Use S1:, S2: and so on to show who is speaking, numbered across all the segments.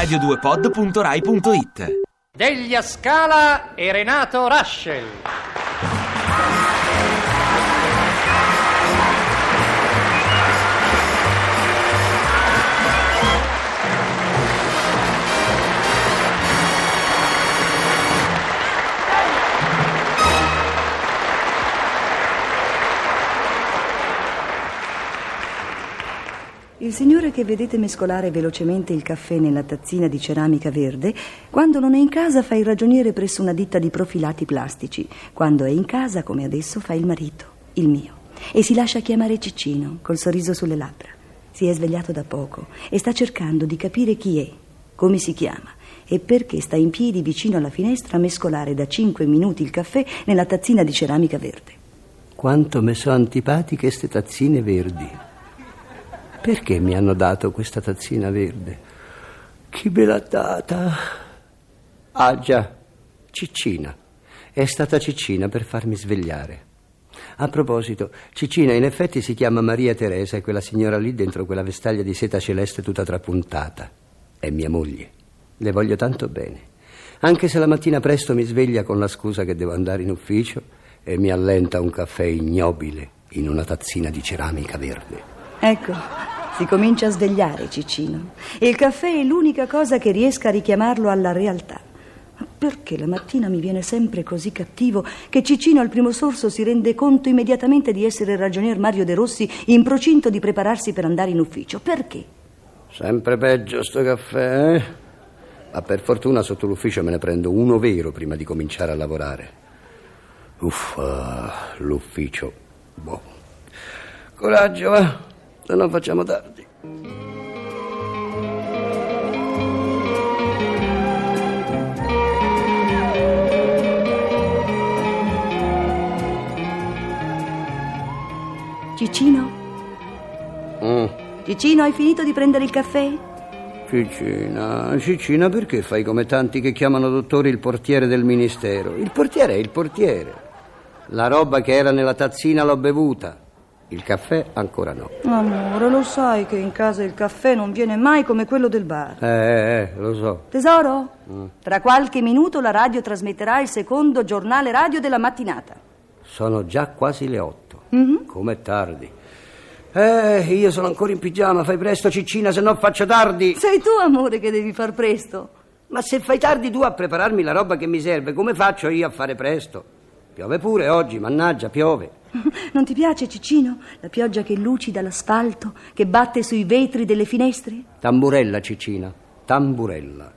S1: radio2pod.rai.it
S2: Deglia Scala e Renato Raschel.
S3: Il signore che vedete mescolare velocemente il caffè nella tazzina di ceramica verde, quando non è in casa fa il ragioniere presso una ditta di profilati plastici, quando è in casa, come adesso, fa il marito, il mio, e si lascia chiamare Ciccino, col sorriso sulle labbra. Si è svegliato da poco e sta cercando di capire chi è, come si chiama e perché sta in piedi vicino alla finestra a mescolare da cinque minuti il caffè nella tazzina di ceramica verde.
S4: Quanto mi sono antipatiche queste tazzine verdi. Perché mi hanno dato questa tazzina verde? Chi me l'ha data? Ah già, Ciccina. È stata Ciccina per farmi svegliare. A proposito, Ciccina in effetti si chiama Maria Teresa e quella signora lì dentro quella vestaglia di seta celeste tutta trapuntata. È mia moglie. Le voglio tanto bene. Anche se la mattina presto mi sveglia con la scusa che devo andare in ufficio e mi allenta un caffè ignobile in una tazzina di ceramica verde.
S3: Ecco, si comincia a svegliare Ciccino. E il caffè è l'unica cosa che riesca a richiamarlo alla realtà. Ma perché la mattina mi viene sempre così cattivo che Ciccino al primo sorso si rende conto immediatamente di essere il ragionier Mario De Rossi in procinto di prepararsi per andare in ufficio? Perché?
S4: Sempre peggio sto caffè, eh? Ma per fortuna sotto l'ufficio me ne prendo uno vero prima di cominciare a lavorare. Uffa, l'ufficio. Boh. Coraggio, va. Se no facciamo tardi.
S3: Ciccino?
S4: Mm.
S3: Ciccino, hai finito di prendere il caffè?
S4: Ciccina, Ciccina, perché fai come tanti che chiamano dottore il portiere del ministero? Il portiere è il portiere. La roba che era nella tazzina l'ho bevuta. Il caffè ancora no.
S3: Amore, lo sai che in casa il caffè non viene mai come quello del bar.
S4: Eh, eh, eh, lo so.
S3: Tesoro, tra qualche minuto la radio trasmetterà il secondo giornale radio della mattinata.
S4: Sono già quasi le otto.
S3: Mhm.
S4: Com'è tardi. Eh, io sono ancora in pigiama, fai presto Ciccina, se no faccio tardi.
S3: Sei tu, amore, che devi far presto.
S4: Ma se fai tardi tu a prepararmi la roba che mi serve, come faccio io a fare presto? Piove pure oggi, mannaggia, piove.
S3: Non ti piace, Ciccino? La pioggia che lucida l'asfalto, che batte sui vetri delle finestre?
S4: Tamburella, Ciccina, tamburella.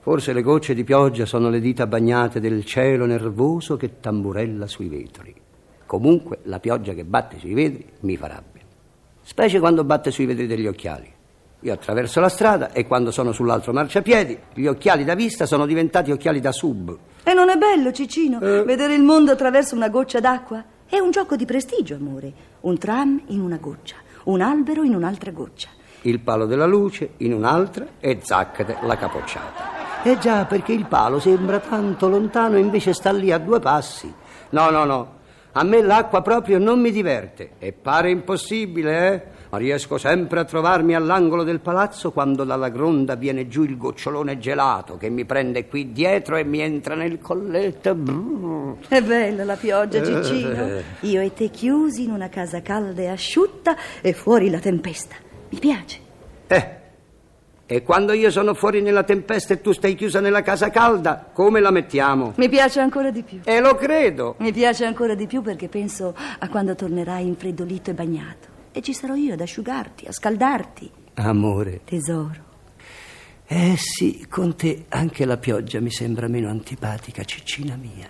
S4: Forse le gocce di pioggia sono le dita bagnate del cielo nervoso che tamburella sui vetri. Comunque la pioggia che batte sui vetri mi fa rabbia. Specie quando batte sui vetri degli occhiali. Io attraverso la strada e quando sono sull'altro marciapiedi, gli occhiali da vista sono diventati occhiali da sub.
S3: E non è bello, Ciccino,
S4: Eh.
S3: vedere il mondo attraverso una goccia d'acqua? È un gioco di prestigio, amore. Un tram in una goccia, un albero in un'altra goccia.
S4: Il palo della luce in un'altra e zaccate la capocciata. Eh già, perché il palo sembra tanto lontano e invece sta lì a due passi. No, no, no. A me l'acqua proprio non mi diverte. E pare impossibile, eh? Ma riesco sempre a trovarmi all'angolo del palazzo quando dalla gronda viene giù il gocciolone gelato che mi prende qui dietro e mi entra nel colletto. Brrr.
S3: È bella la pioggia, Ciccino. Io e te chiusi in una casa calda e asciutta e fuori la tempesta. Mi piace.
S4: Eh. E quando io sono fuori nella tempesta e tu stai chiusa nella casa calda, come la mettiamo?
S3: Mi piace ancora di più.
S4: E lo credo.
S3: Mi piace ancora di più perché penso a quando tornerai infreddolito e bagnato. E ci sarò io ad asciugarti, a scaldarti.
S4: Amore.
S3: Tesoro.
S4: Eh sì, con te anche la pioggia mi sembra meno antipatica, ciccina mia.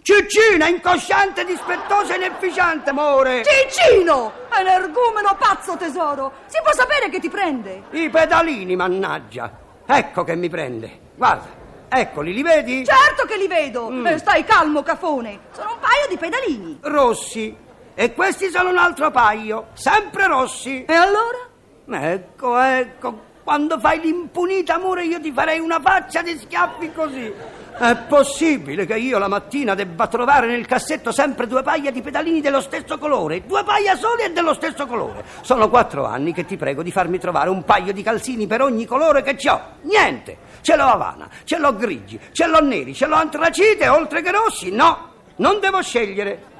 S4: Ciccina, incosciante, dispettosa e inefficiente, amore!
S3: Ciccino! Energumeno pazzo, tesoro! Si può sapere che ti prende?
S4: I pedalini, mannaggia! Ecco che mi prende. Guarda, eccoli, li vedi?
S3: Certo che li vedo! Eh, stai calmo, cafone! Sono un paio di pedalini.
S4: Rossi. E questi sono un altro paio, sempre rossi.
S3: E allora?
S4: Ecco, ecco, quando fai l'impunita, amore, io ti farei una faccia di schiaffi così. È possibile che io la mattina debba trovare nel cassetto sempre due paia di pedalini dello stesso colore? Due paia soli e dello stesso colore. Sono quattro anni che ti prego di farmi trovare un paio di calzini per ogni colore che ho. Niente! Ce l'ho Havana, ce l'ho grigi, ce l'ho neri, ce l'ho antracite, oltre che rossi. No, non devo scegliere.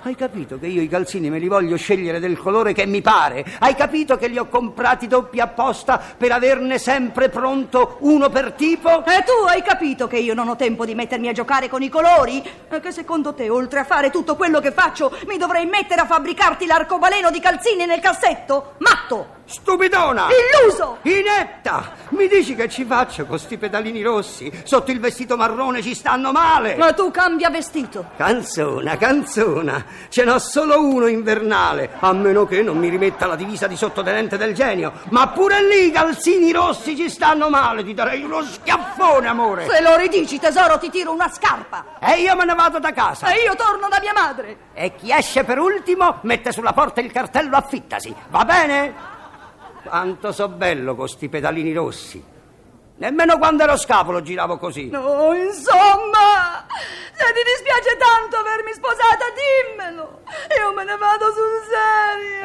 S4: Hai capito che io i calzini me li voglio scegliere del colore che mi pare? Hai capito che li ho comprati doppi apposta per averne sempre pronto uno per tipo?
S3: E tu hai capito che io non ho tempo di mettermi a giocare con i colori? E che secondo te, oltre a fare tutto quello che faccio, mi dovrei mettere a fabbricarti l'arcobaleno di calzini nel cassetto? Matto!
S4: Stupidona!
S3: Illuso!
S4: Inetta! Mi dici che ci faccio con sti pedalini rossi? Sotto il vestito marrone ci stanno male!
S3: Ma tu cambia vestito!
S4: Canzona, canzona! Ce n'ho solo uno invernale, a meno che non mi rimetta la divisa di sottotenente del genio. Ma pure lì i calzini rossi ci stanno male, ti darei uno schiaffone, amore!
S3: Se lo ridici, tesoro, ti tiro una scarpa!
S4: E io me ne vado da casa!
S3: E io torno da mia madre!
S4: E chi esce per ultimo mette sulla porta il cartello affittasi, va bene? Quanto so bello con sti pedalini rossi. Nemmeno quando ero scapolo giravo così.
S3: No, insomma, se ti dispiace tanto avermi sposata, dimmelo. Io me ne vado sul serio.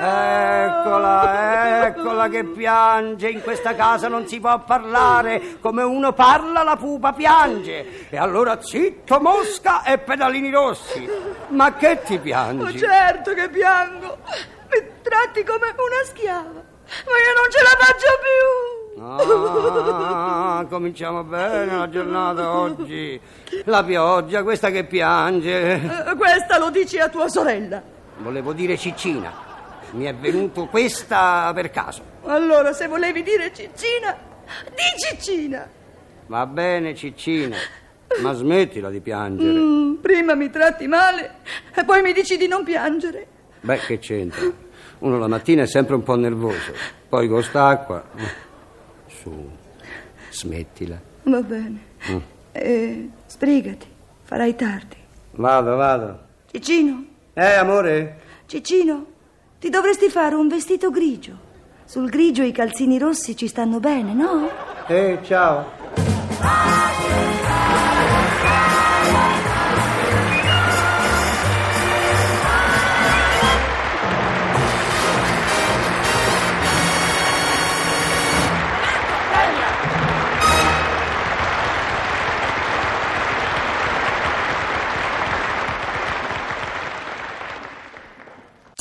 S4: Eccola, eccola che piange. In questa casa non si può parlare. Come uno parla, la pupa piange. E allora zitto, mosca e pedalini rossi. Ma che ti piangi?
S3: Oh, certo che piango. Mi tratti come una schiava. Ma io non ce la faccio più.
S4: Ah, cominciamo bene la giornata oggi. La pioggia, questa che piange.
S3: Eh, questa lo dici a tua sorella.
S4: Volevo dire Ciccina. Mi è venuto questa per caso.
S3: Allora, se volevi dire Ciccina, di Ciccina.
S4: Va bene, Ciccina. Ma smettila di piangere.
S3: Mm, prima mi tratti male e poi mi dici di non piangere.
S4: Beh, che c'entra? Uno la mattina è sempre un po' nervoso, poi con st'acqua. Su, smettila.
S3: Va bene.
S4: Mm.
S3: Eh, sbrigati, farai tardi.
S4: Vado, vado.
S3: Ciccino,
S4: Eh, amore?
S3: Ciccino, ti dovresti fare un vestito grigio. Sul grigio i calzini rossi ci stanno bene, no?
S4: Eh, ciao.